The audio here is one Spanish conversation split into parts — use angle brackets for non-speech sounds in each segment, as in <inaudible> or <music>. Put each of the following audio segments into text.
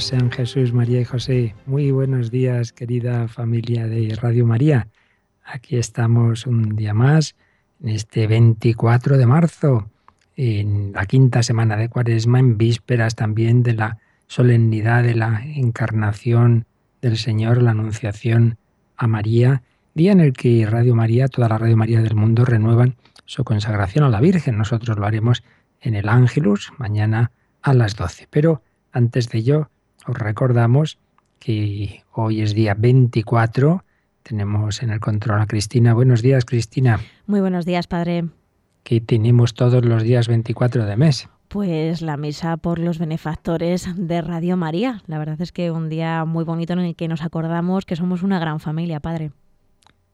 Sean Jesús, María y José. Muy buenos días, querida familia de Radio María. Aquí estamos un día más, en este 24 de marzo, en la quinta semana de Cuaresma, en vísperas también de la solemnidad de la encarnación del Señor, la anunciación a María, día en el que Radio María, toda la Radio María del mundo, renuevan su consagración a la Virgen. Nosotros lo haremos en el Ángelus, mañana a las 12. Pero antes de ello, os recordamos que hoy es día 24. Tenemos en el control a Cristina. Buenos días, Cristina. Muy buenos días, padre. ¿Qué tenemos todos los días 24 de mes? Pues la misa por los benefactores de Radio María. La verdad es que un día muy bonito en el que nos acordamos que somos una gran familia, padre.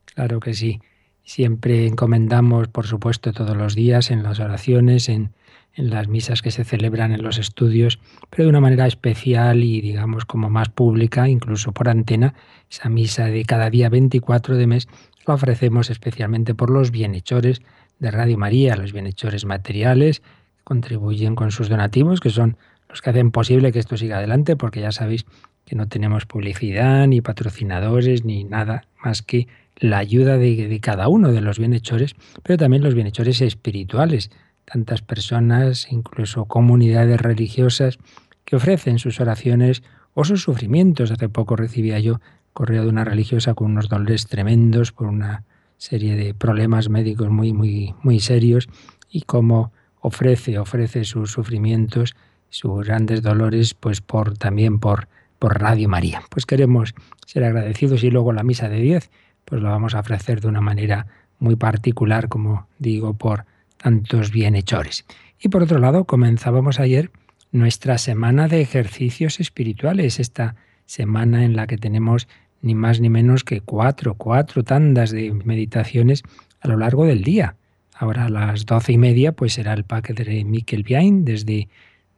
Claro que sí. Siempre encomendamos, por supuesto, todos los días en las oraciones, en en las misas que se celebran en los estudios, pero de una manera especial y digamos como más pública, incluso por antena, esa misa de cada día 24 de mes la ofrecemos especialmente por los bienhechores de Radio María, los bienhechores materiales, contribuyen con sus donativos, que son los que hacen posible que esto siga adelante, porque ya sabéis que no tenemos publicidad, ni patrocinadores, ni nada más que la ayuda de, de cada uno de los bienhechores, pero también los bienhechores espirituales, tantas personas, incluso comunidades religiosas, que ofrecen sus oraciones o sus sufrimientos. Hace poco recibía yo correo de una religiosa con unos dolores tremendos por una serie de problemas médicos muy, muy, muy serios y cómo ofrece, ofrece sus sufrimientos, sus grandes dolores, pues por también por, por Radio María. Pues queremos ser agradecidos y luego la misa de 10, pues lo vamos a ofrecer de una manera muy particular, como digo, por tantos bienhechores. Y por otro lado, comenzábamos ayer nuestra semana de ejercicios espirituales, esta semana en la que tenemos ni más ni menos que cuatro, cuatro tandas de meditaciones a lo largo del día. Ahora a las doce y media pues será el de Miquel Biain desde,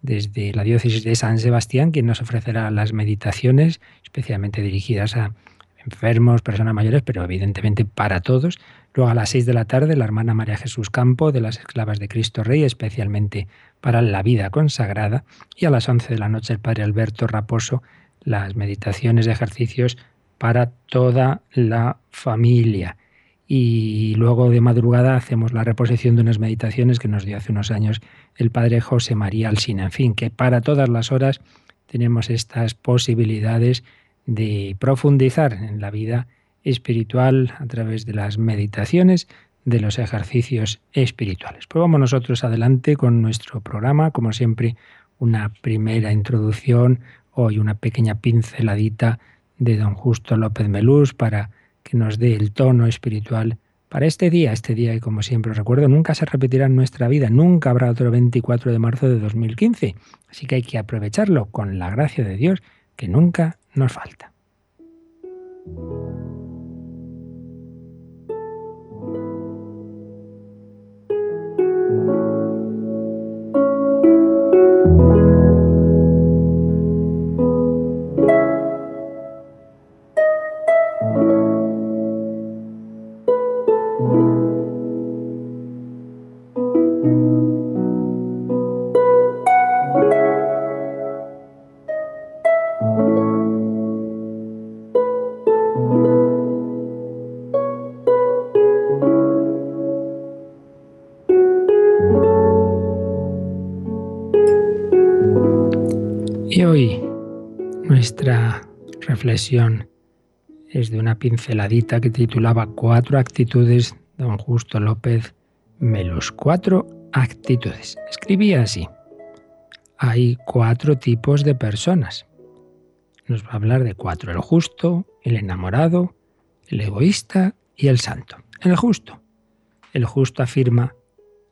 desde la diócesis de San Sebastián, quien nos ofrecerá las meditaciones especialmente dirigidas a enfermos, personas mayores, pero evidentemente para todos. Luego a las seis de la tarde la hermana María Jesús Campo de las Esclavas de Cristo Rey, especialmente para la vida consagrada. Y a las once de la noche el padre Alberto Raposo, las meditaciones de ejercicios para toda la familia. Y luego de madrugada hacemos la reposición de unas meditaciones que nos dio hace unos años el padre José María Alsina. En fin, que para todas las horas tenemos estas posibilidades de profundizar en la vida espiritual a través de las meditaciones, de los ejercicios espirituales. Pues vamos nosotros adelante con nuestro programa, como siempre, una primera introducción, hoy una pequeña pinceladita de don Justo López Melús para que nos dé el tono espiritual para este día, este día como siempre recuerdo nunca se repetirá en nuestra vida, nunca habrá otro 24 de marzo de 2015, así que hay que aprovecharlo con la gracia de Dios que nunca nos falta. Es de una pinceladita que titulaba Cuatro actitudes de don Justo López Melos. Cuatro actitudes. Escribía así. Hay cuatro tipos de personas. Nos va a hablar de cuatro. El justo, el enamorado, el egoísta y el santo. El justo. El justo afirma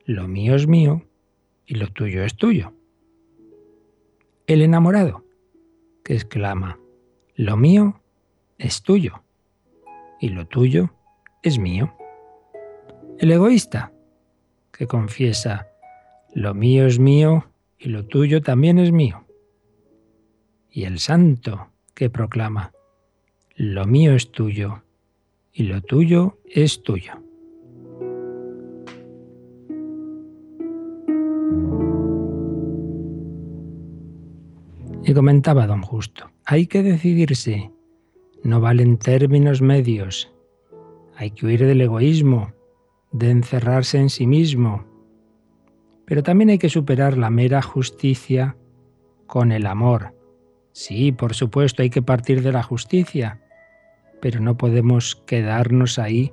lo mío es mío y lo tuyo es tuyo. El enamorado, que exclama, lo mío es tuyo y lo tuyo es mío. El egoísta, que confiesa, lo mío es mío y lo tuyo también es mío. Y el santo, que proclama, lo mío es tuyo y lo tuyo es tuyo. Y comentaba don Justo, hay que decidirse, no valen términos medios, hay que huir del egoísmo, de encerrarse en sí mismo, pero también hay que superar la mera justicia con el amor. Sí, por supuesto, hay que partir de la justicia, pero no podemos quedarnos ahí.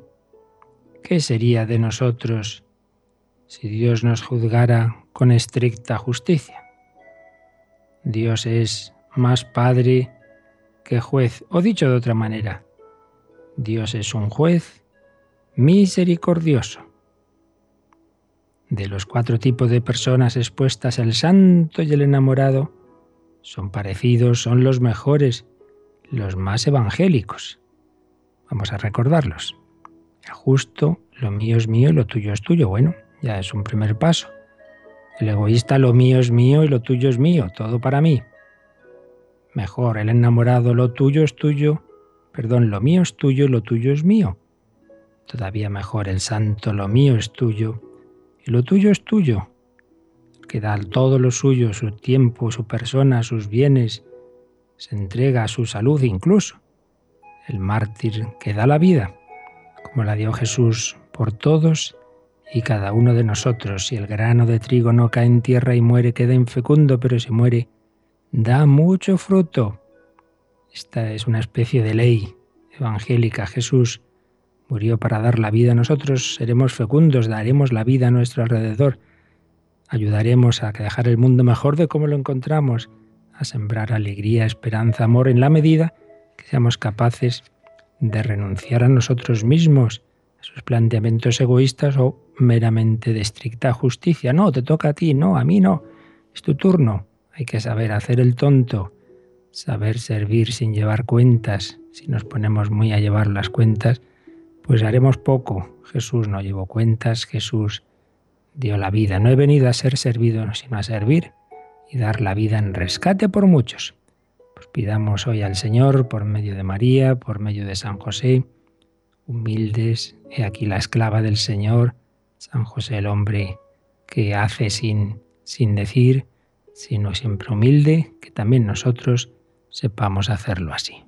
¿Qué sería de nosotros si Dios nos juzgara con estricta justicia? Dios es más Padre que juez, o dicho de otra manera, Dios es un juez misericordioso. De los cuatro tipos de personas expuestas, el santo y el enamorado son parecidos, son los mejores, los más evangélicos. Vamos a recordarlos. Justo, lo mío es mío y lo tuyo es tuyo. Bueno, ya es un primer paso. El egoísta, lo mío es mío y lo tuyo es mío, todo para mí. Mejor, el enamorado, lo tuyo es tuyo, perdón, lo mío es tuyo y lo tuyo es mío. Todavía mejor, el santo, lo mío es tuyo y lo tuyo es tuyo. Que da todo lo suyo, su tiempo, su persona, sus bienes, se entrega a su salud incluso. El mártir que da la vida, como la dio Jesús por todos y cada uno de nosotros. Si el grano de trigo no cae en tierra y muere, queda infecundo, pero si muere, da mucho fruto. Esta es una especie de ley evangélica. Jesús murió para dar la vida. Nosotros seremos fecundos, daremos la vida a nuestro alrededor. Ayudaremos a dejar el mundo mejor de como lo encontramos, a sembrar alegría, esperanza, amor en la medida que seamos capaces de renunciar a nosotros mismos sus planteamientos egoístas o meramente de estricta justicia. No, te toca a ti, no, a mí no. Es tu turno. Hay que saber hacer el tonto, saber servir sin llevar cuentas. Si nos ponemos muy a llevar las cuentas, pues haremos poco. Jesús no llevó cuentas, Jesús dio la vida. No he venido a ser servido, sino a servir y dar la vida en rescate por muchos. Pues pidamos hoy al Señor, por medio de María, por medio de San José, humildes, he aquí la esclava del Señor, San José el hombre que hace sin, sin decir, sino siempre humilde, que también nosotros sepamos hacerlo así.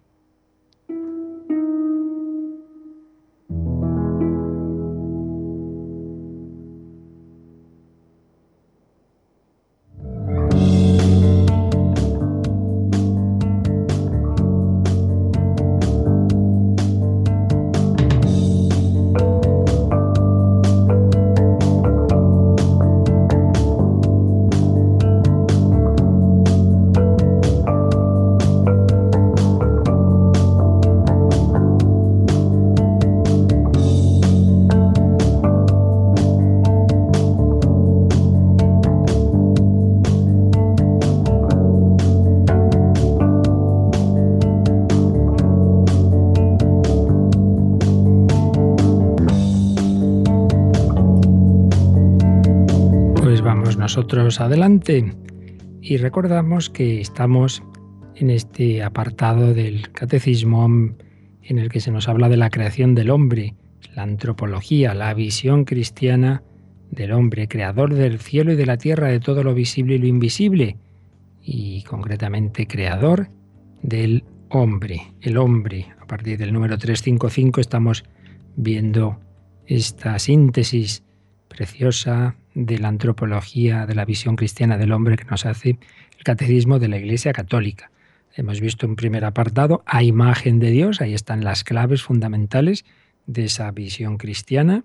Nosotros adelante. Y recordamos que estamos en este apartado del catecismo en el que se nos habla de la creación del hombre, la antropología, la visión cristiana del hombre, creador del cielo y de la tierra, de todo lo visible y lo invisible, y concretamente creador del hombre, el hombre. A partir del número 355 estamos viendo esta síntesis preciosa de la antropología, de la visión cristiana del hombre que nos hace el catecismo de la Iglesia Católica. Hemos visto un primer apartado, a imagen de Dios, ahí están las claves fundamentales de esa visión cristiana.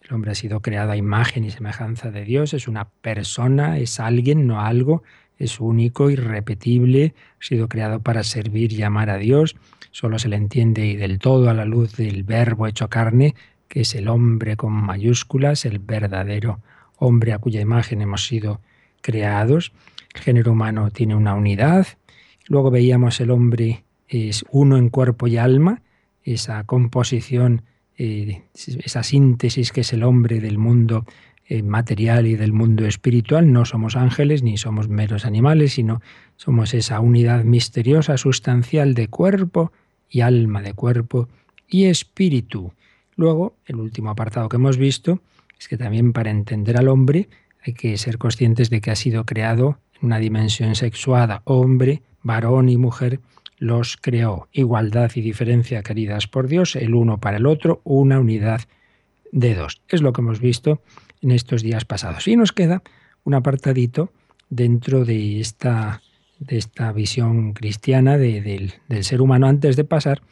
El hombre ha sido creado a imagen y semejanza de Dios, es una persona, es alguien, no algo, es único, irrepetible, ha sido creado para servir y amar a Dios, solo se le entiende y del todo a la luz del verbo hecho carne, que es el hombre con mayúsculas, el verdadero hombre a cuya imagen hemos sido creados. El género humano tiene una unidad. Luego veíamos el hombre es uno en cuerpo y alma, esa composición, eh, esa síntesis que es el hombre del mundo eh, material y del mundo espiritual. No somos ángeles ni somos meros animales, sino somos esa unidad misteriosa, sustancial de cuerpo y alma, de cuerpo y espíritu. Luego, el último apartado que hemos visto es que también para entender al hombre hay que ser conscientes de que ha sido creado en una dimensión sexuada, hombre, varón y mujer, los creó. Igualdad y diferencia queridas por Dios, el uno para el otro, una unidad de dos. Es lo que hemos visto en estos días pasados. Y nos queda un apartadito dentro de esta, de esta visión cristiana del, del ser humano antes de pasar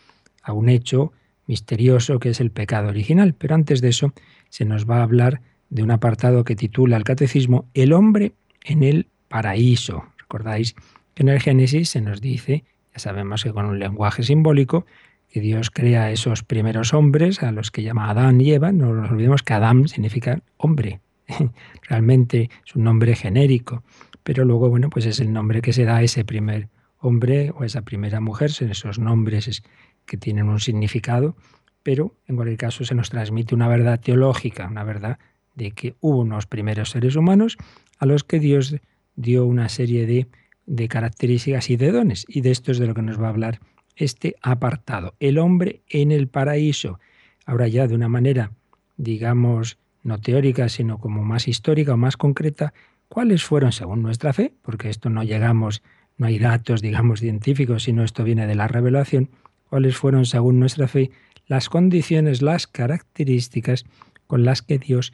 a un hecho misterioso que es el pecado original. Pero antes de eso se nos va a hablar de un apartado que titula el Catecismo El hombre en el paraíso. Recordáis que en el Génesis se nos dice ya sabemos que con un lenguaje simbólico, que Dios crea a esos primeros hombres, a los que llama Adán y Eva, no nos olvidemos que Adán significa hombre. <laughs> Realmente es un nombre genérico, pero luego, bueno, pues es el nombre que se da a ese primer hombre o a esa primera mujer, son esos nombres que tienen un significado, pero en cualquier caso se nos transmite una verdad teológica, una verdad de que hubo unos primeros seres humanos a los que Dios dio una serie de de características y de dones. Y de esto es de lo que nos va a hablar este apartado. El hombre en el paraíso. Ahora ya de una manera, digamos, no teórica, sino como más histórica o más concreta, cuáles fueron según nuestra fe, porque esto no llegamos, no hay datos, digamos, científicos, sino esto viene de la revelación, cuáles fueron según nuestra fe las condiciones, las características con las que Dios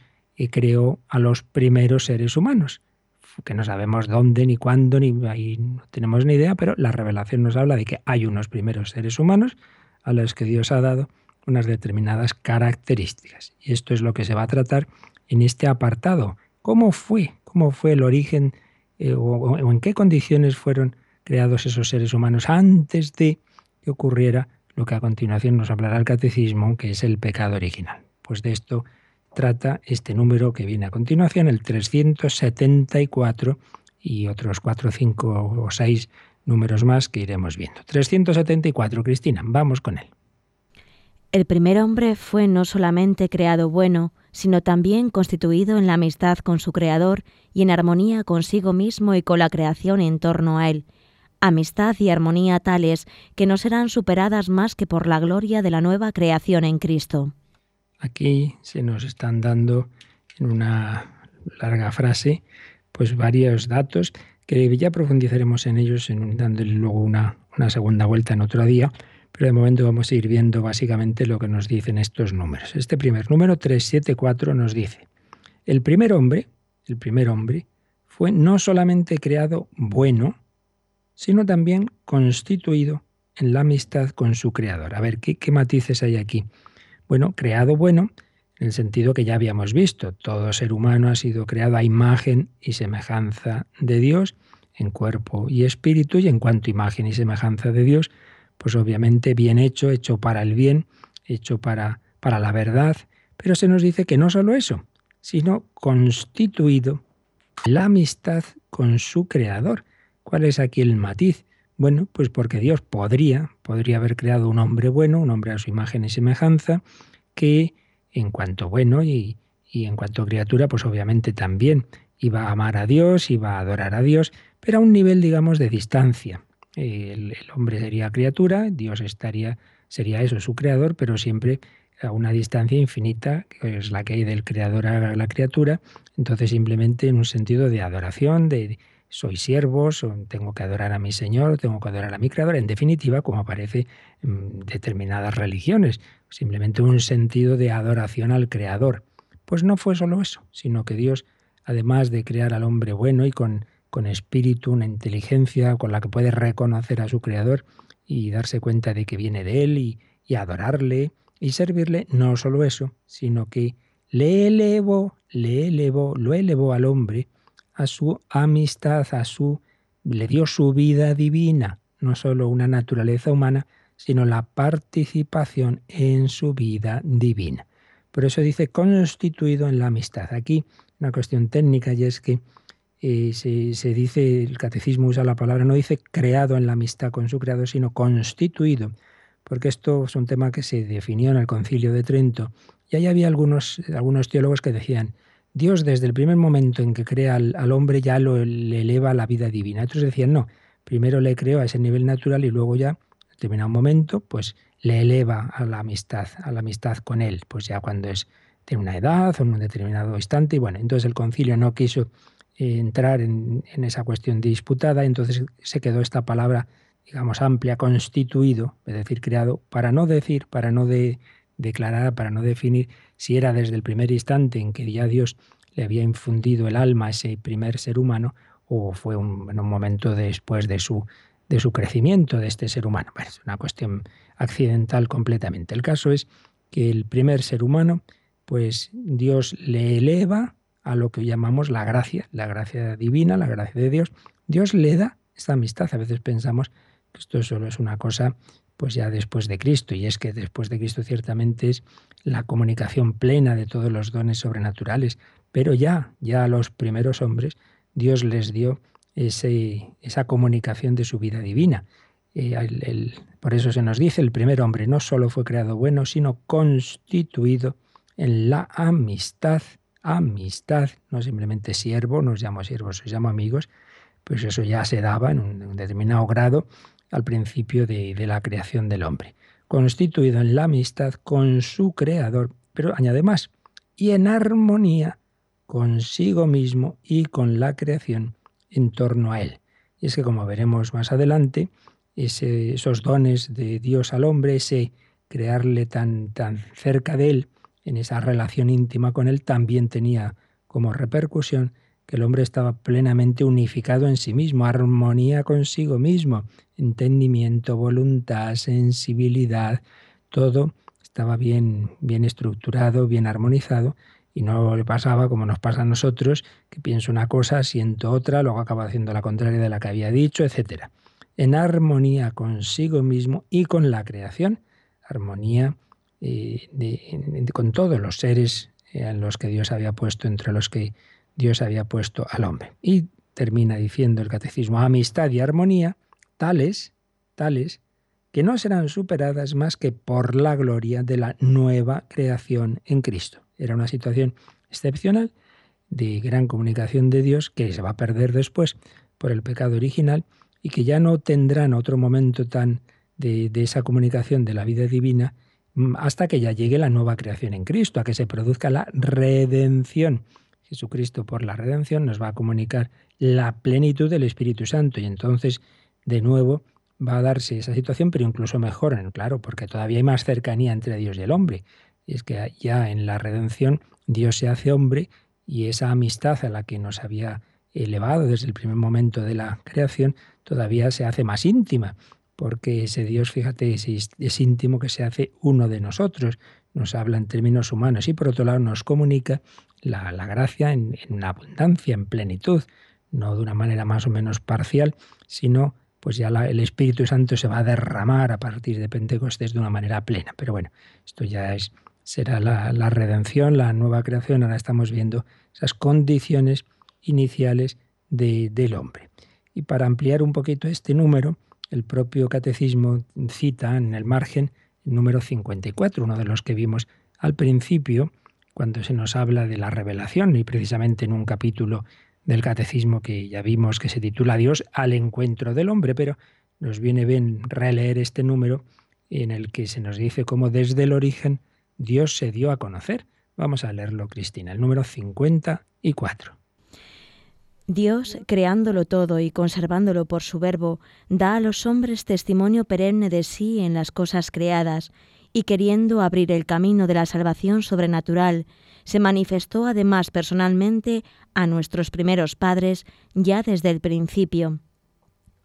creó a los primeros seres humanos que no sabemos dónde ni cuándo, ni ahí no tenemos ni idea, pero la revelación nos habla de que hay unos primeros seres humanos a los que Dios ha dado unas determinadas características. Y esto es lo que se va a tratar en este apartado. ¿Cómo fue? ¿Cómo fue el origen eh, o, en qué condiciones fueron creados esos seres humanos antes de que ocurriera lo que a continuación nos hablará el catecismo, que es el pecado original? Pues de esto trata este número que viene a continuación, el 374, y otros 4, 5 o 6 números más que iremos viendo. 374, Cristina, vamos con él. El primer hombre fue no solamente creado bueno, sino también constituido en la amistad con su Creador y en armonía consigo mismo y con la creación en torno a él. Amistad y armonía tales que no serán superadas más que por la gloria de la nueva creación en Cristo. Aquí se nos están dando en una larga frase pues varios datos que ya profundizaremos en ellos en, dándole luego una, una segunda vuelta en otro día, pero de momento vamos a ir viendo básicamente lo que nos dicen estos números. Este primer número 374 nos dice, el primer hombre, el primer hombre fue no solamente creado bueno, sino también constituido en la amistad con su creador. A ver, ¿qué, matices hay aquí? Bueno, creado bueno, en el sentido que ya habíamos visto. Todo ser humano ha sido creado a imagen y semejanza de Dios, en cuerpo y espíritu, y en cuanto a imagen y semejanza de Dios, pues obviamente bien hecho, hecho para el bien, hecho para, para la verdad. Pero se nos dice que no solo eso, sino constituido la amistad con su creador. ¿Cuál es aquí el matiz? Bueno, pues porque Dios podría, podría haber creado un hombre bueno, un hombre a su imagen y semejanza, que en cuanto bueno y, en cuanto criatura, pues obviamente también iba a amar a Dios, iba a adorar a Dios, pero a un nivel, digamos, de distancia. El, el, hombre sería criatura, Dios estaría, sería eso, su creador, pero siempre a una distancia infinita, que es la que hay del creador a la criatura, entonces simplemente en un sentido de adoración, de, soy siervo, tengo que adorar a mi Señor, tengo que adorar a mi Creador, en definitiva, como aparece en determinadas religiones, simplemente un sentido de adoración al Creador. Pues no fue solo eso, sino que Dios, además de crear al hombre bueno y con, con espíritu, una inteligencia con la que puede reconocer a su Creador y darse cuenta de que viene de Él y, y adorarle y servirle, no solo eso, sino que le elevó, le elevó, lo elevó al hombre, a su amistad, a su le dio su vida divina, no solo una naturaleza humana, sino la participación en su vida divina. Por eso dice constituido en la amistad. Aquí una cuestión técnica y es que eh, se, se, dice, el catecismo usa la palabra, no dice creado en la amistad con su creador, sino constituido, porque esto es un tema que se definió en el concilio de Trento y ahí había algunos, algunos teólogos que decían, Dios desde el primer momento en que crea al, hombre ya lo, le eleva a la vida divina. Otros decían, no, primero le creó a ese nivel natural y luego ya, en determinado momento, pues le eleva a la amistad, a la amistad con él, pues ya cuando es tiene una edad o en un determinado instante. Y bueno, entonces el concilio no quiso eh, entrar en, esa cuestión disputada, entonces se quedó esta palabra, digamos, amplia, constituido, es decir, creado, para no decir, para no de, declarar, para no definir si era desde el primer instante en que ya Dios le había infundido el alma a ese primer ser humano o fue un, en un momento después de su, de su crecimiento de este ser humano. es una cuestión accidental completamente. El caso es que el primer ser humano, pues Dios le eleva a lo que llamamos la gracia, la gracia divina, la gracia de Dios. Dios le da esta amistad. A veces pensamos que esto solo es una cosa pues ya después de Cristo, y es que después de Cristo ciertamente es la comunicación plena de todos los dones sobrenaturales, pero ya, ya a los primeros hombres, Dios les dio ese, esa comunicación de su vida divina. Eh, por eso se nos dice, el primer hombre no solo fue creado bueno, sino constituido en la amistad, amistad, no simplemente siervo, nos llamo siervos, se llamo amigos, pues eso ya se daba en un determinado grado al principio de, la creación del hombre, constituido en la amistad con su creador, pero añade más, y en armonía consigo mismo y con la creación en torno a él. Y es que como veremos más adelante, esos dones de Dios al hombre, ese crearle tan, tan cerca de él, en esa relación íntima con él, también tenía como repercusión que el hombre estaba plenamente unificado en sí mismo, armonía consigo mismo, entendimiento, voluntad, sensibilidad, todo estaba bien, bien estructurado, bien armonizado, y no le pasaba como nos pasa a nosotros, que pienso una cosa, siento otra, luego acaba haciendo la contraria de la que había dicho, etc. En armonía consigo mismo y con la creación, armonía eh, con todos los seres en los que Dios había puesto, entre los que Dios había puesto al hombre. Y termina diciendo el catecismo, amistad y armonía, tales, tales, que no serán superadas más que por la gloria de la nueva creación en Cristo. Era una situación excepcional de gran comunicación de Dios que se va a perder después por el pecado original y que ya no tendrán otro momento tan de, esa comunicación de la vida divina mm, hasta que ya llegue la nueva creación en Cristo, a que se produzca la redención Jesucristo por la redención nos va a comunicar la plenitud del Espíritu Santo y entonces de nuevo va a darse esa situación, pero incluso mejor, claro, porque todavía hay más cercanía entre Dios y el hombre. Y es que ya en la redención Dios se hace hombre y esa amistad a la que nos había elevado desde el primer momento de la creación todavía se hace más íntima, porque ese Dios, fíjate, es, es íntimo que se hace uno de nosotros, nos habla en términos humanos y por otro lado nos comunica la, gracia en, abundancia, en plenitud, no de una manera más o menos parcial, sino pues ya el Espíritu Santo se va a derramar a partir de Pentecostés de una manera plena. Pero bueno, esto ya es, será la, redención, la nueva creación. Ahora estamos viendo esas condiciones iniciales del hombre. Y para ampliar un poquito este número, el propio catecismo cita en el margen número 54, uno de los que vimos al principio, cuando se nos habla de la revelación y precisamente en un capítulo del catecismo que ya vimos que se titula Dios al encuentro del hombre, pero nos viene bien releer este número en el que se nos dice cómo desde el origen Dios se dio a conocer. Vamos a leerlo, Cristina, el número 54. Dios, creándolo todo y conservándolo por su verbo, da a los hombres testimonio perenne de sí en las cosas creadas, y queriendo abrir el camino de la salvación sobrenatural, se manifestó además personalmente a nuestros primeros padres ya desde el principio.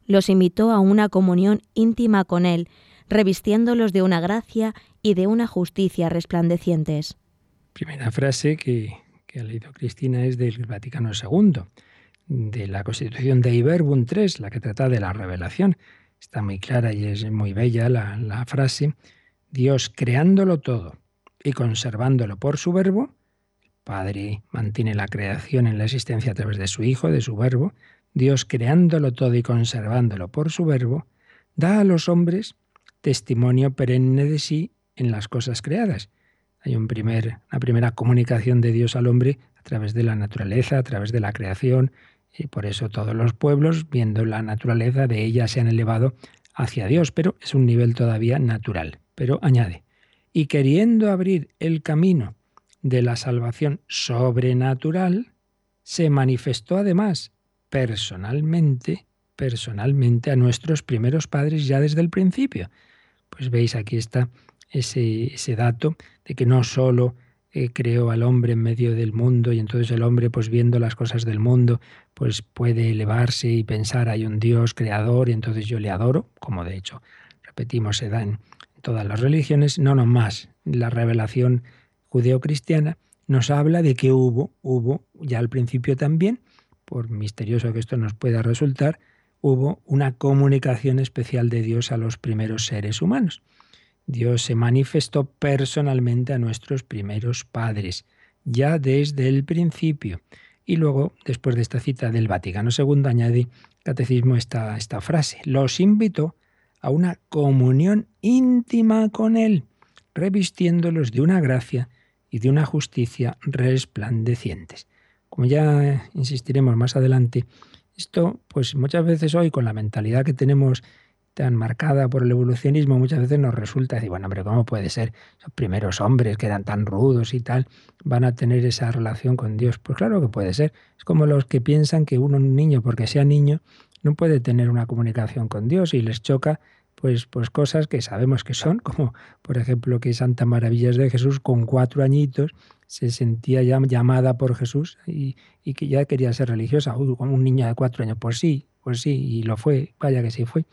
Los invitó a una comunión íntima con Él, revistiéndolos de una gracia y de una justicia resplandecientes. Primera frase que, ha leído Cristina es del Vaticano II, de la Constitución de Iberbum III, la que trata de la revelación. Está muy clara y es muy bella la, frase Dios creándolo todo y conservándolo por su verbo, Padre mantiene la creación en la existencia a través de su Hijo, de su Verbo. Dios creándolo todo y conservándolo por su Verbo, da a los hombres testimonio perenne de sí en las cosas creadas. Hay un primer, una primera comunicación de Dios al hombre a través de la naturaleza, a través de la creación, y por eso todos los pueblos, viendo la naturaleza de ella, se han elevado hacia Dios, pero es un nivel todavía natural. Pero añade, y queriendo abrir el camino de la salvación sobrenatural, se manifestó además personalmente, personalmente a nuestros primeros padres ya desde el principio. Pues veis, aquí está ese, ese dato de que no solo eh, creó al hombre en medio del mundo y entonces el hombre pues viendo las cosas del mundo pues puede elevarse y pensar hay un Dios creador y entonces yo le adoro, como de hecho repetimos se da en todas las religiones, no nomás la revelación judeocristiana nos habla de que hubo, hubo ya al principio también, por misterioso que esto nos pueda resultar, hubo una comunicación especial de Dios a los primeros seres humanos. Dios se manifestó personalmente a nuestros primeros padres, ya desde el principio. Y luego, después de esta cita del Vaticano II, añade Catecismo esta, esta frase, los invitó a una comunión íntima con Él, revistiéndolos de una gracia y de una justicia resplandecientes. Como ya insistiremos más adelante, esto pues muchas veces hoy con la mentalidad que tenemos tan marcada por el evolucionismo, muchas veces nos resulta decir, bueno, hombre, ¿cómo puede ser? Los primeros hombres que eran tan rudos y tal, van a tener esa relación con Dios. Pues claro que puede ser. Es como los que piensan que uno, un niño, porque sea niño, no puede tener una comunicación con Dios y les choca pues, pues cosas que sabemos que son, como por ejemplo que Santa Maravillas de Jesús con cuatro añitos se sentía ya llamada por Jesús y, y que ya quería ser religiosa, como un niño de cuatro años, pues sí, pues sí, y lo fue, vaya que sí fue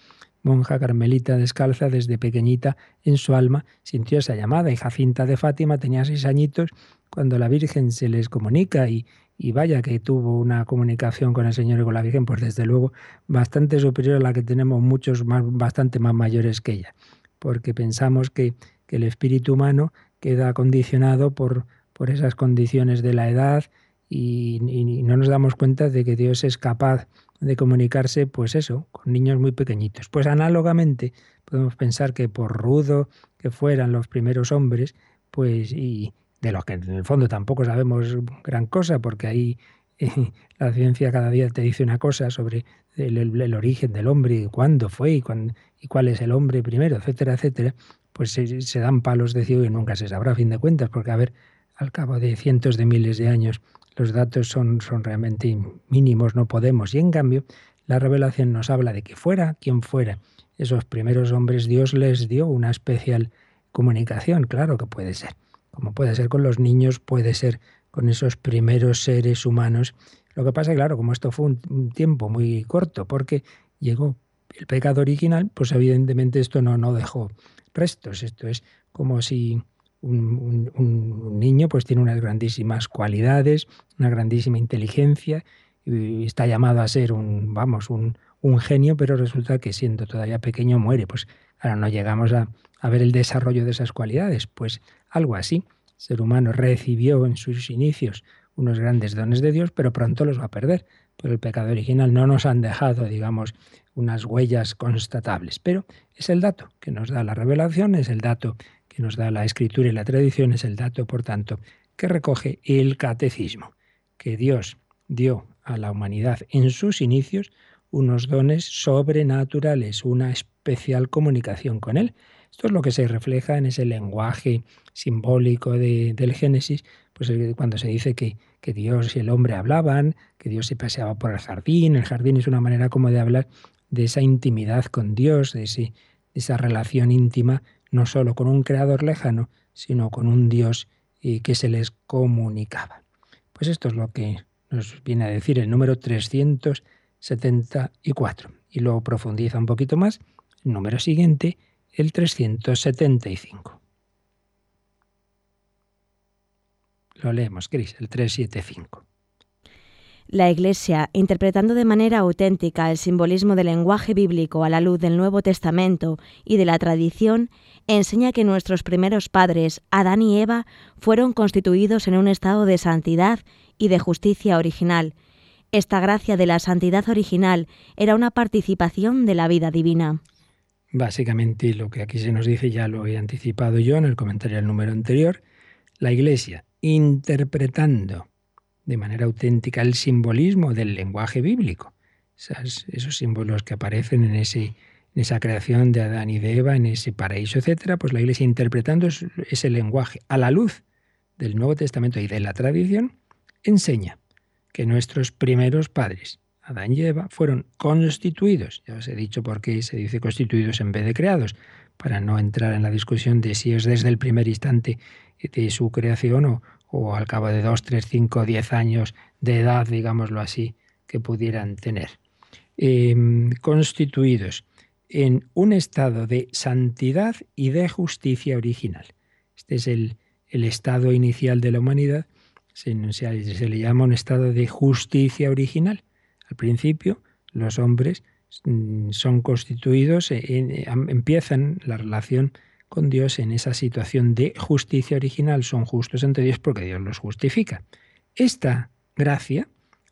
monja carmelita descalza desde pequeñita en su alma sintió esa llamada. Y Jacinta de Fátima tenía seis añitos cuando la Virgen se les comunica y, y vaya que tuvo una comunicación con el Señor y con la Virgen, pues desde luego bastante superior a la que tenemos muchos más, bastante más mayores que ella, porque pensamos que, que el espíritu humano queda condicionado por, por esas condiciones de la edad y, no nos damos cuenta de que Dios es capaz de comunicarse, pues eso, con niños muy pequeñitos. Pues análogamente podemos pensar que por rudo que fueran los primeros hombres, pues y de los que en el fondo tampoco sabemos gran cosa, porque ahí eh, <laughs> la ciencia cada día te dice una cosa sobre el, origen del hombre, y cuándo fue y, cuál es el hombre primero, etcétera, etcétera, pues se, se dan palos de ciego y nunca se sabrá a fin de cuentas, porque a ver, al cabo de cientos de miles de años, los datos son, son realmente mínimos, no podemos. Y en cambio, la revelación nos habla de que fuera quien fuera, esos primeros hombres, Dios les dio una especial comunicación, claro que puede ser. Como puede ser con los niños, puede ser con esos primeros seres humanos. Lo que pasa, claro, como esto fue un, tiempo muy corto, porque llegó el pecado original, pues evidentemente esto no, no dejó restos. Esto es como si un, niño pues tiene unas grandísimas cualidades, una grandísima inteligencia y está llamado a ser un, vamos, un, genio, pero resulta que siendo todavía pequeño muere. Pues ahora no llegamos a, a ver el desarrollo de esas cualidades. Pues algo así. El ser humano recibió en sus inicios unos grandes dones de Dios, pero pronto los va a perder. Por el pecado original no nos han dejado, digamos, unas huellas constatables. Pero es el dato que nos da la revelación, es el dato que nos da la escritura y la tradición es el dato, por tanto, que recoge el catecismo, que Dios dio a la humanidad en sus inicios unos dones sobrenaturales, una especial comunicación con Él. Esto es lo que se refleja en ese lenguaje simbólico de, del Génesis, pues cuando se dice que, que, Dios y el hombre hablaban, que Dios se paseaba por el jardín, el jardín es una manera como de hablar de esa intimidad con Dios, de, ese, de esa relación íntima no solo con un creador lejano, sino con un Dios que se les comunicaba. Pues esto es lo que nos viene a decir el número 374. Y luego profundiza un poquito más el número siguiente, el 375. Lo leemos, Cris, el 375. La Iglesia, interpretando de manera auténtica el simbolismo del lenguaje bíblico a la luz del Nuevo Testamento y de la tradición, enseña que nuestros primeros padres, Adán y Eva, fueron constituidos en un estado de santidad y de justicia original. Esta gracia de la santidad original era una participación de la vida divina. Básicamente lo que aquí se nos dice ya lo he anticipado yo en el comentario del número anterior. La Iglesia, interpretando de manera auténtica el simbolismo del lenguaje bíblico. esos símbolos que aparecen en, ese, en esa creación de Adán y de Eva, en ese paraíso, etcétera, pues la Iglesia interpretando ese lenguaje a la luz del Nuevo Testamento y de la tradición, enseña que nuestros primeros padres, Adán y Eva, fueron constituidos. Ya os he dicho por qué se dice constituidos en vez de creados, para no entrar en la discusión de si es desde el primer instante de su creación o, o al cabo de dos, tres, cinco, diez años de edad, digámoslo así, que pudieran tener. Em, constituidos en un estado de santidad y de justicia original. Este es el, estado inicial de la humanidad, se, le llama un estado de justicia original. Al principio, los hombres mm, son constituidos, empiezan la relación con Dios en esa situación de justicia original. Son justos ante Dios porque Dios los justifica. Esta gracia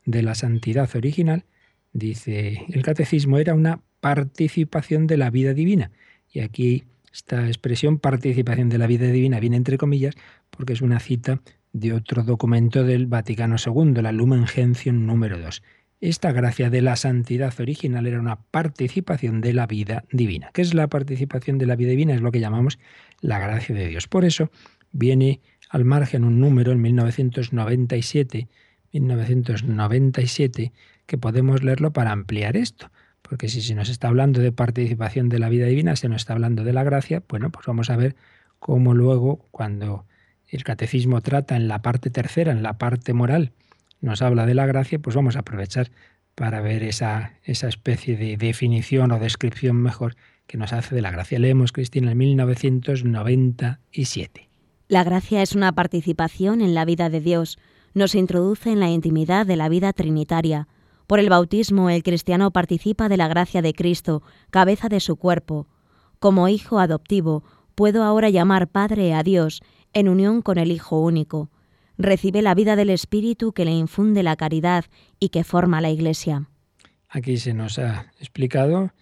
de la santidad original, dice el catecismo, era una participación de la vida divina. Y aquí esta expresión participación de la vida divina viene entre comillas porque es una cita de otro documento del Vaticano II, la Lumen Gentium número 2. Esta gracia de la santidad original era una participación de la vida divina. ¿Qué es la participación de la vida divina? Es lo que llamamos la gracia de Dios. Por eso viene al margen un número en 1997, 1997, que podemos leerlo para ampliar esto. Porque si se nos está hablando de participación de la vida divina, se nos está hablando de la gracia, bueno, pues vamos a ver cómo luego, cuando el catecismo trata en la parte tercera, en la parte moral, nos habla de la gracia, pues vamos a aprovechar para ver esa, esa especie de definición o descripción mejor que nos hace de la gracia. Leemos, Cristina, en 1997. La gracia es una participación en la vida de Dios, nos introduce en la intimidad de la vida trinitaria. Por el bautismo el cristiano participa de la gracia de Cristo, cabeza de su cuerpo. Como hijo adoptivo, puedo ahora llamar Padre a Dios en unión con el Hijo único recibe la vida del Espíritu que le infunde la caridad y que forma la Iglesia. Aquí se nos ha explicado,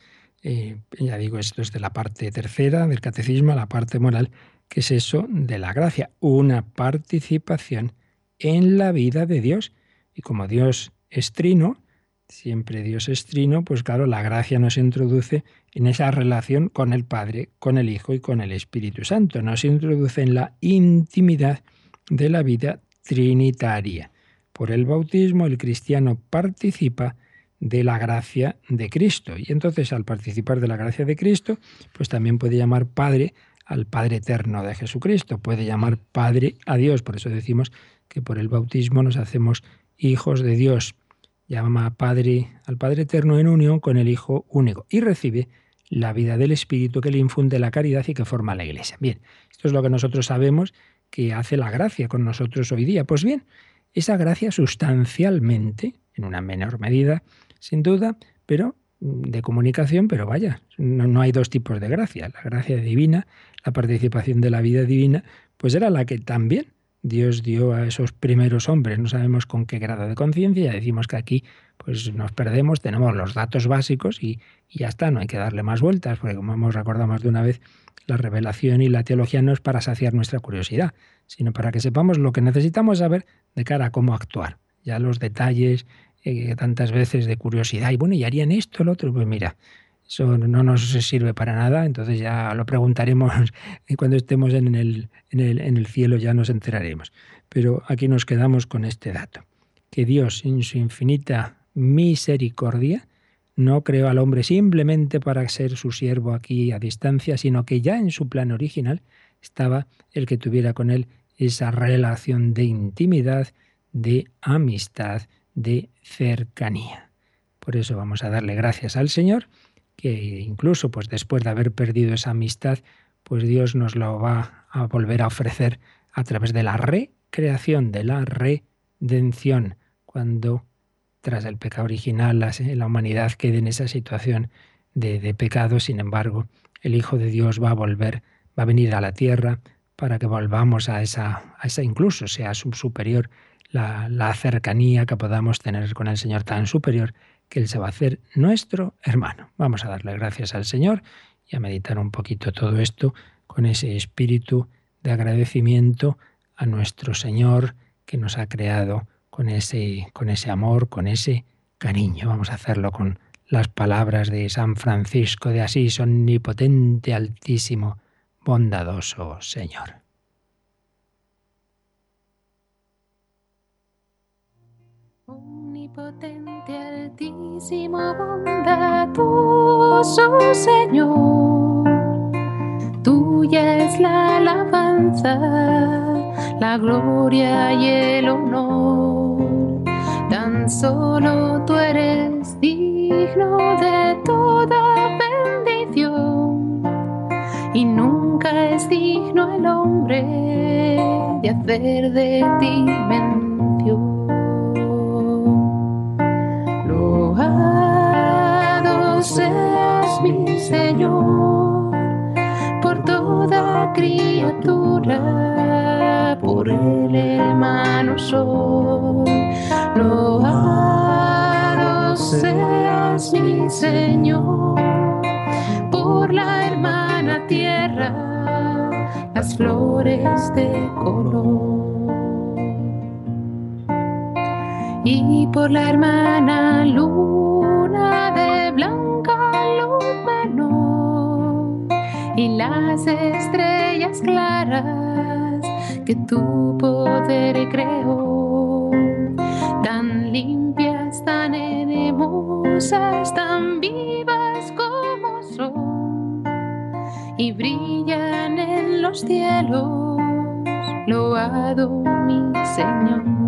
ya digo, esto es de la parte tercera del catecismo, la parte moral, que es eso de la gracia, una participación en la vida de Dios. Y como Dios es trino, siempre Dios es trino, pues claro, la gracia nos introduce en esa relación con el Padre, con el Hijo y con el Espíritu Santo. Nos introduce en la intimidad de la vida trinitaria. Por el bautismo el cristiano participa de la gracia de Cristo. Y entonces al participar de la gracia de Cristo, pues también puede llamar Padre al Padre eterno de Jesucristo, puede llamar Padre a Dios. Por eso decimos que por el bautismo nos hacemos hijos de Dios. Llama Padre al Padre eterno en unión con el Hijo único y recibe la vida del Espíritu que le infunde la caridad y que forma la Iglesia. Bien, esto es lo que nosotros sabemos que hace la gracia con nosotros hoy día. Pues bien, esa gracia sustancialmente, en una menor medida, sin duda, pero mm, de comunicación, pero vaya, no, no, hay dos tipos de gracia. La gracia divina, la participación de la vida divina, pues era la que también Dios dio a esos primeros hombres. No sabemos con qué grado de conciencia, ya decimos que aquí pues nos perdemos, tenemos los datos básicos y, y, ya está, no hay que darle más vueltas, porque como hemos recordado más de una vez, la revelación y la teología no es para saciar nuestra curiosidad, sino para que sepamos lo que necesitamos saber de cara a cómo actuar. Ya los detalles eh, tantas veces de curiosidad, y bueno, ¿y harían esto, el otro? Pues mira, eso no nos sirve para nada, entonces ya lo preguntaremos y cuando estemos en el, en, el, en el cielo ya nos enteraremos. Pero aquí nos quedamos con este dato, que Dios en su infinita misericordia no creó al hombre simplemente para ser su siervo aquí a distancia, sino que ya en su plan original estaba el que tuviera con él esa relación de intimidad, de amistad, de cercanía. Por eso vamos a darle gracias al Señor, que incluso pues después de haber perdido esa amistad, pues Dios nos lo va a volver a ofrecer a través de la recreación, de la redención, cuando tras el pecado original la, humanidad quede en esa situación de, pecado. Sin embargo, el Hijo de Dios va a volver, va a venir a la tierra para que volvamos a esa, a esa incluso sea superior la, la cercanía que podamos tener con el Señor tan superior que Él se va a hacer nuestro hermano. Vamos a darle gracias al Señor y a meditar un poquito todo esto con ese espíritu de agradecimiento a nuestro Señor que nos ha creado con ese, con ese amor, con ese cariño. Vamos a hacerlo con las palabras de San Francisco de Asís, omnipotente, altísimo, bondadoso Señor. Omnipotente, altísimo, bondadoso Señor, tuya es la alabanza, la gloria y el honor. Solo tú eres digno de toda bendición y nunca es digno el hombre de hacer de ti mención. Loado seas mi Señor toda criatura, por el hermano soy. Loado seas mi Señor por la hermana tierra, las flores de color. y por la hermana luna de blanca y las estrellas claras que tu poder creó, tan limpias, tan hermosas, tan vivas como son y brillan en los cielos, loado mi Señor.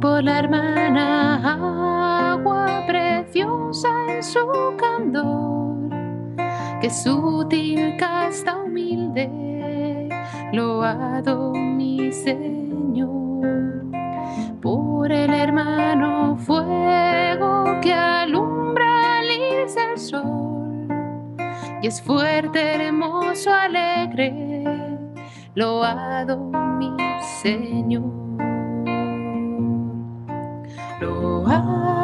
por la hermana agua preciosa en su que sutil casta humilde, loado mi Señor, por el hermano fuego que alumbra al irse el sol, y es fuerte, hermoso, alegre, loado mi Señor. Loado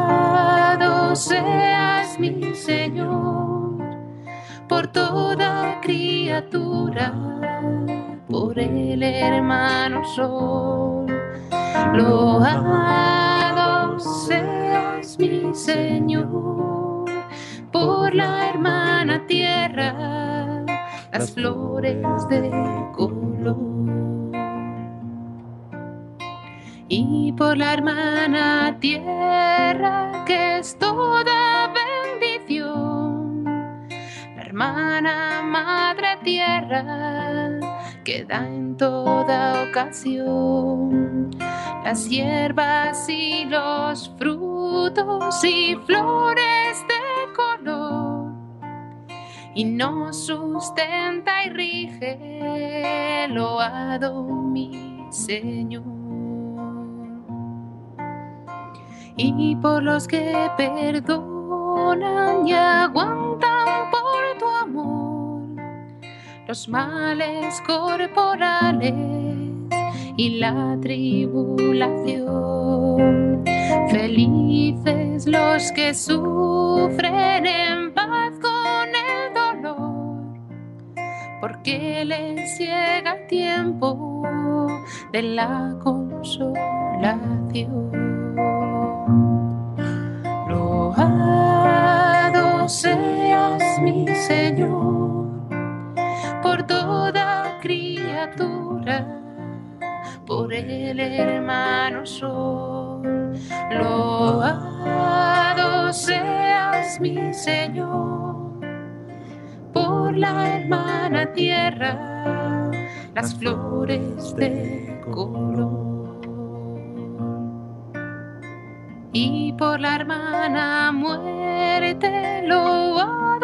seas mi Señor por toda criatura, por el hermano sol. Loado seas mi Señor por la hermana tierra, las flores de color y por la hermana tierra que es toda hermana madre tierra que da en toda ocasión. Las hierbas y los frutos y flores de color y nos sustenta y rige, loado mi Señor. Y por los que perdonan y aguantan los males corporales y la tribulación. Felices los que sufren en paz con el dolor, porque les llega el tiempo de la consolación. Loado seas mi Señor por toda criatura, por el hermano sol. Loado seas mi Señor por la hermana tierra, las flores de color. y por la hermana muerte loado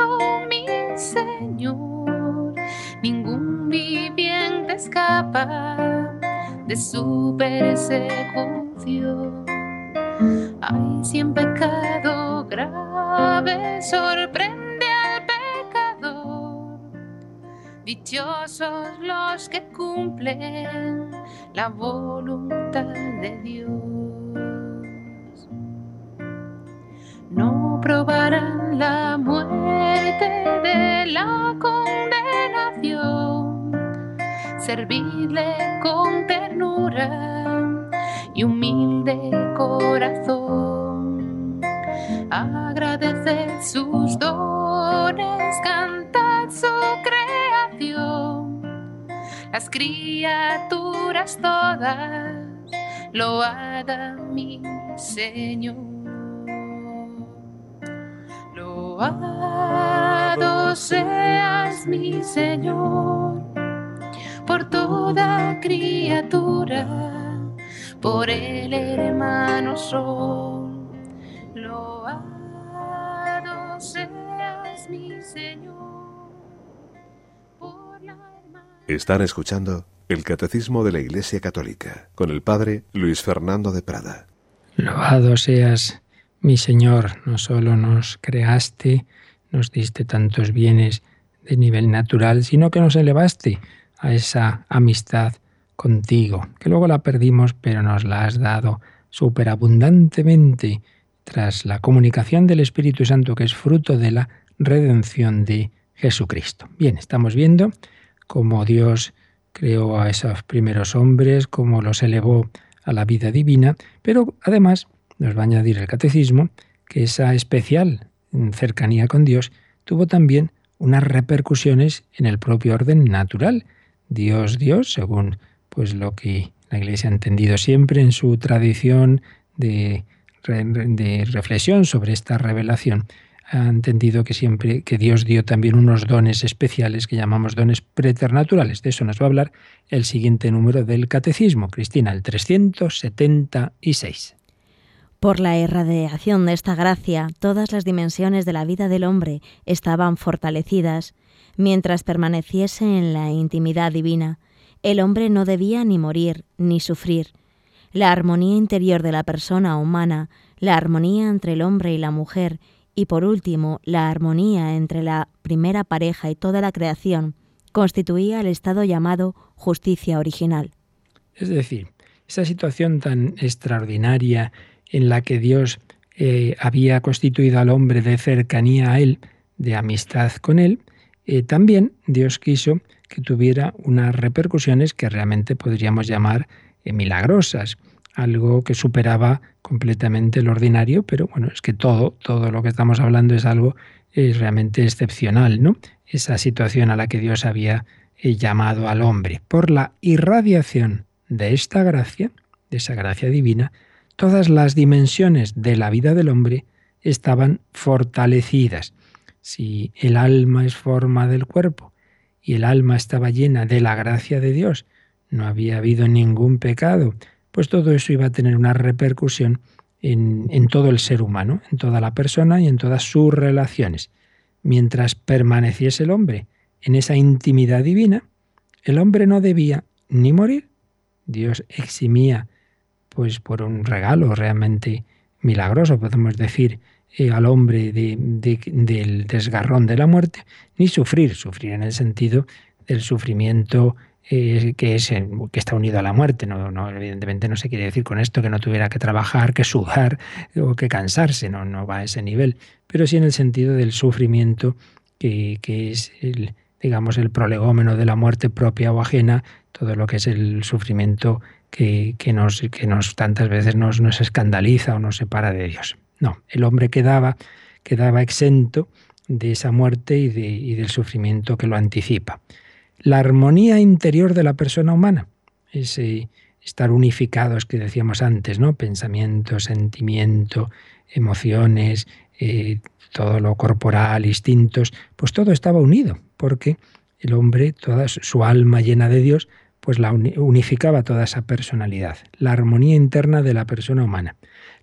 De su persecución. Ay, si en pecado grave sorprende al pecador, dichosos los que cumplen la voluntad de Dios. No probarán la muerte de la condenación, servidle con ternura y humilde corazón. Agradeced sus dones, cantad su creación. Las criaturas todas lo hagan mi Señor. Loado seas mi Señor por toda criatura por el hermano sol. Loado seas mi Señor. Por la Están escuchando el Catecismo de la Iglesia Católica con el Padre Luis Fernando de Prada. Loado seas mi Señor, no solo nos creaste, nos diste tantos bienes de nivel natural, sino que nos elevaste a esa amistad contigo, que luego la perdimos, pero nos la has dado superabundantemente tras la comunicación del Espíritu Santo, que es fruto de la redención de Jesucristo. Bien, estamos viendo cómo Dios creó a esos primeros hombres, cómo los elevó a la vida divina, pero además nos va a añadir el catecismo que esa especial cercanía con Dios tuvo también unas repercusiones en el propio orden natural. Dios, Dios, según pues lo que la Iglesia ha entendido siempre en su tradición de, de reflexión sobre esta revelación, ha entendido que siempre que Dios dio también unos dones especiales que llamamos dones preternaturales. De eso nos va a hablar el siguiente número del Catecismo, Cristina, el 376. Por la irradiación de esta gracia, todas las dimensiones de la vida del hombre estaban fortalecidas, mientras permaneciese en la intimidad divina, el hombre no debía ni morir ni sufrir. La armonía interior de la persona humana, la armonía entre el hombre y la mujer, y por último la armonía entre la primera pareja y toda la creación, constituía el estado llamado justicia original. Es decir, esa situación tan extraordinaria en la que Dios eh, había constituido al hombre de cercanía a Él, de amistad con Él, eh, también Dios quiso que tuviera unas repercusiones que realmente podríamos llamar eh, milagrosas, algo que superaba completamente lo ordinario, pero bueno, es que todo, todo lo que estamos hablando es algo es realmente excepcional, ¿no? Esa situación a la que Dios había eh, llamado al hombre. Por la irradiación de esta gracia, de esa gracia divina, todas las dimensiones de la vida del hombre estaban fortalecidas. Si el alma es forma del cuerpo y el alma estaba llena de la gracia de Dios, no había habido ningún pecado, pues todo eso iba a tener una repercusión en, en, todo el ser humano, en toda la persona y en todas sus relaciones. Mientras permaneciese el hombre en esa intimidad divina, el hombre no debía ni morir. Dios eximía, pues por un regalo realmente milagroso, podemos decir, eh, al hombre del desgarrón de la muerte, ni sufrir, sufrir en el sentido del sufrimiento eh, que, es, que está unido a la muerte. No, evidentemente no se quiere decir con esto que no tuviera que trabajar, que sudar o que cansarse, no, no va a ese nivel, pero sí en el sentido del sufrimiento que, es el, digamos, el prolegómeno de la muerte propia o ajena, todo lo que es el sufrimiento que, que, nos, que nos tantas veces nos, nos escandaliza o nos separa de Dios. No, el hombre quedaba, quedaba exento de esa muerte y, de, y del sufrimiento que lo anticipa. La armonía interior de la persona humana, ese estar unificados que decíamos antes, ¿no? Pensamiento, sentimiento, emociones, eh, todo lo corporal, instintos, pues todo estaba unido, porque el hombre, toda su alma llena de Dios, pues la unificaba toda esa personalidad, la armonía interna de la persona humana.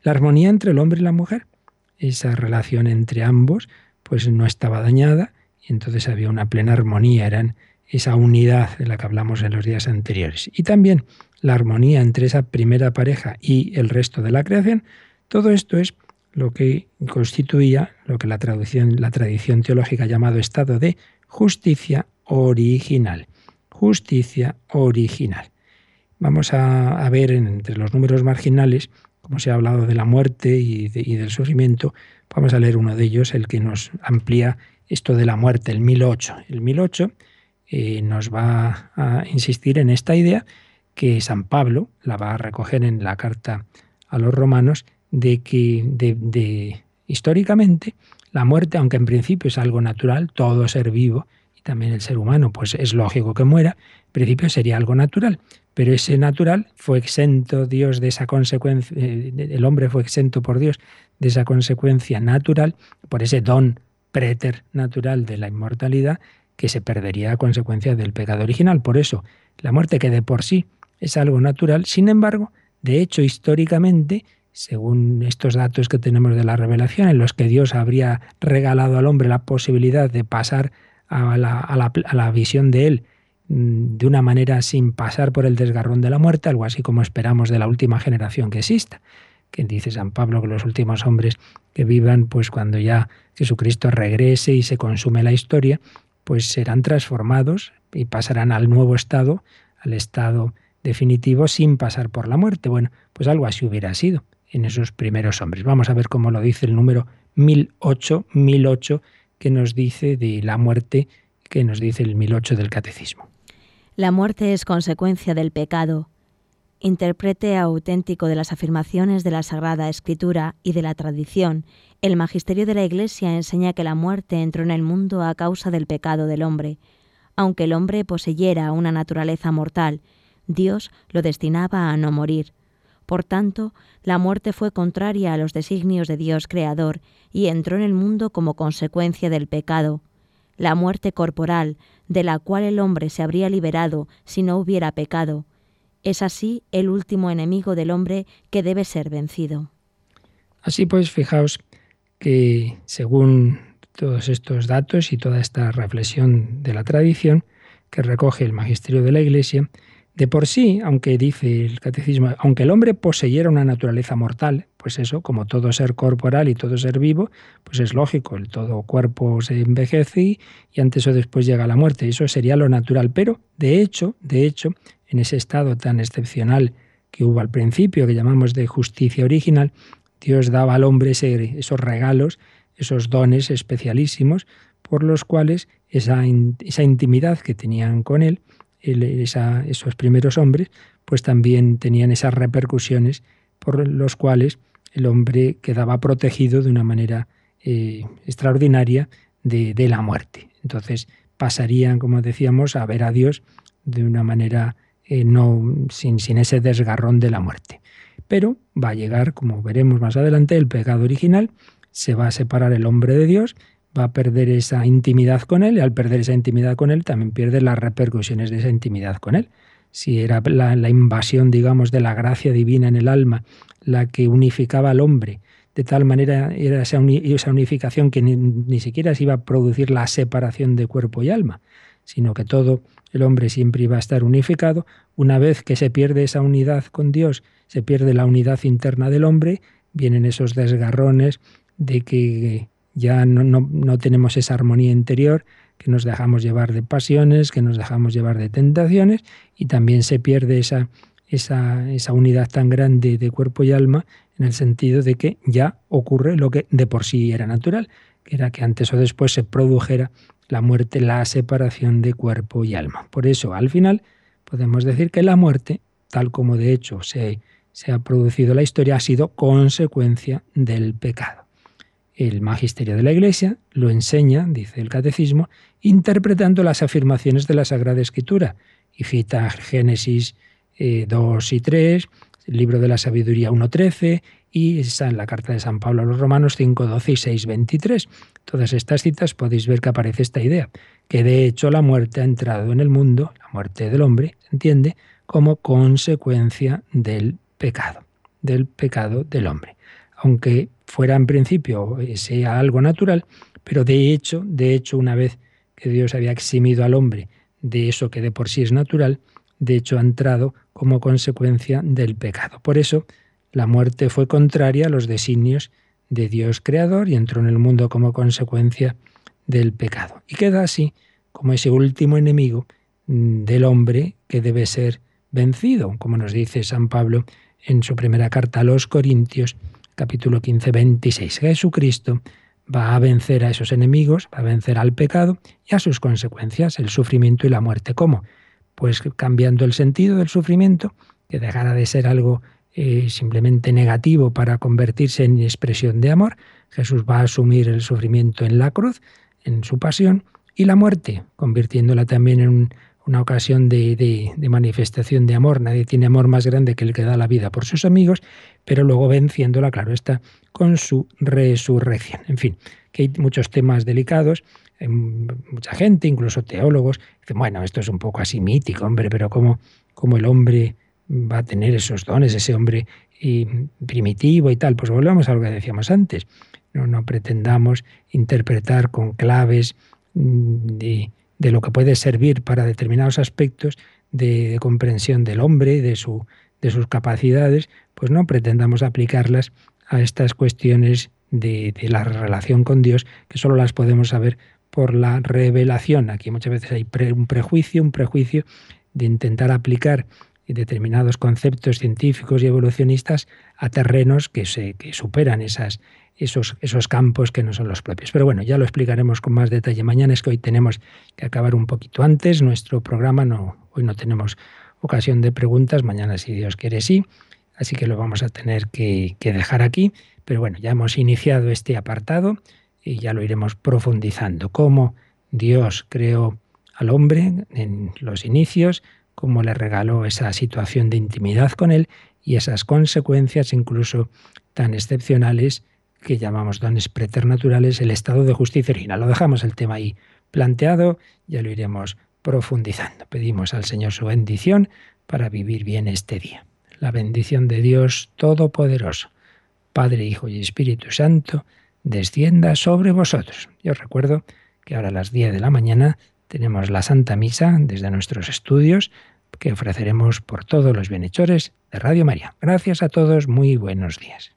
La armonía entre el hombre y la mujer, esa relación entre ambos, pues no estaba dañada y entonces había una plena armonía, eran esa unidad de la que hablamos en los días anteriores. Y también la armonía entre esa primera pareja y el resto de la creación, todo esto es lo que constituía lo que la, la tradición teológica ha llamado estado de justicia original. Justicia original. Vamos a, ver entre los números marginales, como se ha hablado de la muerte y, del sufrimiento, vamos a leer uno de ellos, el que nos amplía esto de la muerte, el 1008. El 1008 eh, nos va a insistir en esta idea que San Pablo la va a recoger en la carta a los romanos de que de, históricamente la muerte, aunque en principio es algo natural, todo ser vivo y también el ser humano, pues es lógico que muera, en principio sería algo natural, pero ese natural fue exento Dios de esa consecuencia, eh, el hombre fue exento por Dios de esa consecuencia natural, por ese don preternatural de la inmortalidad que se perdería a consecuencia del pecado original. Por eso, la muerte que de por sí es algo natural. Sin embargo, de hecho, históricamente, según estos datos que tenemos de la revelación, en los que Dios habría regalado al hombre la posibilidad de pasar a la, visión de Él de una manera sin pasar por el desgarrón de la muerte, algo así como esperamos de la última generación que exista. Que dice San Pablo que los últimos hombres que vivan, pues cuando ya Jesucristo regrese y se consume la historia, pues serán transformados y pasarán al nuevo estado, al estado definitivo sin pasar por la muerte. Bueno, pues algo así hubiera sido en esos primeros hombres. Vamos a ver cómo lo dice el número 1008, 1008 que nos dice de la muerte, que nos dice el 1008 del catecismo. La muerte es consecuencia del pecado. Intérprete auténtico de las afirmaciones de la Sagrada Escritura y de la tradición, el magisterio de la Iglesia enseña que la muerte entró en el mundo a causa del pecado del hombre. Aunque el hombre poseyera una naturaleza mortal, Dios lo destinaba a no morir. Por tanto, la muerte fue contraria a los designios de Dios Creador y entró en el mundo como consecuencia del pecado. La muerte corporal, de la cual el hombre se habría liberado si no hubiera pecado, es así el último enemigo del hombre que debe ser vencido. Así pues, fijaos que según todos estos datos y toda esta reflexión de la tradición que recoge el magisterio de la Iglesia, de por sí, aunque dice el catecismo, aunque el hombre poseyera una naturaleza mortal, pues eso, como todo ser corporal y todo ser vivo, pues es lógico, el todo cuerpo se envejece y antes o después llega la muerte, eso sería lo natural, pero de hecho, de hecho, en ese estado tan excepcional que hubo al principio, que llamamos de justicia original, Dios daba al hombre esos regalos, esos dones especialísimos, por los cuales esa, esa intimidad que tenían con él, esos primeros hombres, pues también tenían esas repercusiones por los cuales el hombre quedaba protegido de una manera eh, extraordinaria de, la muerte. Entonces pasarían, como decíamos, a ver a Dios de una manera eh, no sin, sin ese desgarrón de la muerte. Pero va a llegar, como veremos más adelante, el pecado original, se va a separar el hombre de Dios va a perder esa intimidad con él y al perder esa intimidad con él también pierde las repercusiones de esa intimidad con él. Si era la, invasión, digamos, de la gracia divina en el alma la que unificaba al hombre, de tal manera era esa, unificación que ni, ni, siquiera se iba a producir la separación de cuerpo y alma, sino que todo el hombre siempre iba a estar unificado. Una vez que se pierde esa unidad con Dios, se pierde la unidad interna del hombre, vienen esos desgarrones de que ya no, tenemos esa armonía interior, que nos dejamos llevar de pasiones, que nos dejamos llevar de tentaciones y también se pierde esa, esa, esa unidad tan grande de cuerpo y alma en el sentido de que ya ocurre lo que de por sí era natural, que era que antes o después se produjera la muerte, la separación de cuerpo y alma. Por eso, al final, podemos decir que la muerte, tal como de hecho se, se ha producido la historia, ha sido consecuencia del pecado. El magisterio de la Iglesia lo enseña, dice el catecismo, interpretando las afirmaciones de la Sagrada Escritura y cita Génesis 2 eh, y 3, el libro de la sabiduría 1.13 y está en la carta de San Pablo a los Romanos 5.12 y 6.23. Todas estas citas podéis ver que aparece esta idea, que de hecho la muerte ha entrado en el mundo, la muerte del hombre, entiende, como consecuencia del pecado, del pecado del hombre. Aunque fuera en principio eh, sea algo natural, pero de hecho, de hecho, una vez que Dios había eximido al hombre de eso que de por sí es natural, de hecho ha entrado como consecuencia del pecado. Por eso la muerte fue contraria a los designios de Dios creador y entró en el mundo como consecuencia del pecado. Y queda así como ese último enemigo mm, del hombre que debe ser vencido, como nos dice San Pablo en su primera carta a los Corintios, capítulo 15, 26. Jesucristo va a vencer a esos enemigos, va a vencer al pecado y a sus consecuencias, el sufrimiento y la muerte. ¿Cómo? Pues cambiando el sentido del sufrimiento, que dejara de ser algo eh, simplemente negativo para convertirse en expresión de amor. Jesús va a asumir el sufrimiento en la cruz, en su pasión, y la muerte, convirtiéndola también en una ocasión de, manifestación de amor. Nadie tiene amor más grande que el que da la vida por sus amigos, pero luego venciéndola, claro está, con su resurrección. En fin, que hay muchos temas delicados. Mucha gente, incluso teólogos, dicen, bueno, esto es un poco así mítico, hombre, pero ¿cómo, cómo el hombre va a tener esos dones, ese hombre primitivo y tal. Pues volvamos a lo que decíamos antes. No, no pretendamos interpretar con claves mm, de, de, lo que puede servir para determinados aspectos de, comprensión del hombre, de, su, de sus capacidades, pues no pretendamos aplicarlas a estas cuestiones de, de la relación con Dios, que solo las podemos saber por la revelación. Aquí muchas veces hay un prejuicio, un prejuicio de intentar aplicar determinados conceptos científicos y evolucionistas a terrenos que, se, que superan esas, esos, esos campos que no son los propios. Pero bueno, ya lo explicaremos con más detalle mañana. Es que hoy tenemos que acabar un poquito antes. Nuestro programa no, hoy no tenemos ocasión de preguntas. Mañana, si Dios quiere, sí. Así que lo vamos a tener que, que dejar aquí. Pero bueno, ya hemos iniciado este apartado y ya lo iremos profundizando. Cómo Dios creó al hombre en los inicios, cómo le regaló esa situación de intimidad con él y esas consecuencias incluso tan excepcionales que llamamos dones preternaturales, el estado de justicia original. Lo dejamos el tema ahí planteado, ya lo iremos profundizando. Pedimos al Señor su bendición para vivir bien este día. La bendición de Dios Todopoderoso, Padre, Hijo y Espíritu Santo, descienda sobre vosotros. Yo recuerdo que ahora a las 10 de la mañana tenemos la Santa Misa desde nuestros estudios que ofreceremos por todos los bienhechores de Radio María. Gracias a todos, muy buenos días.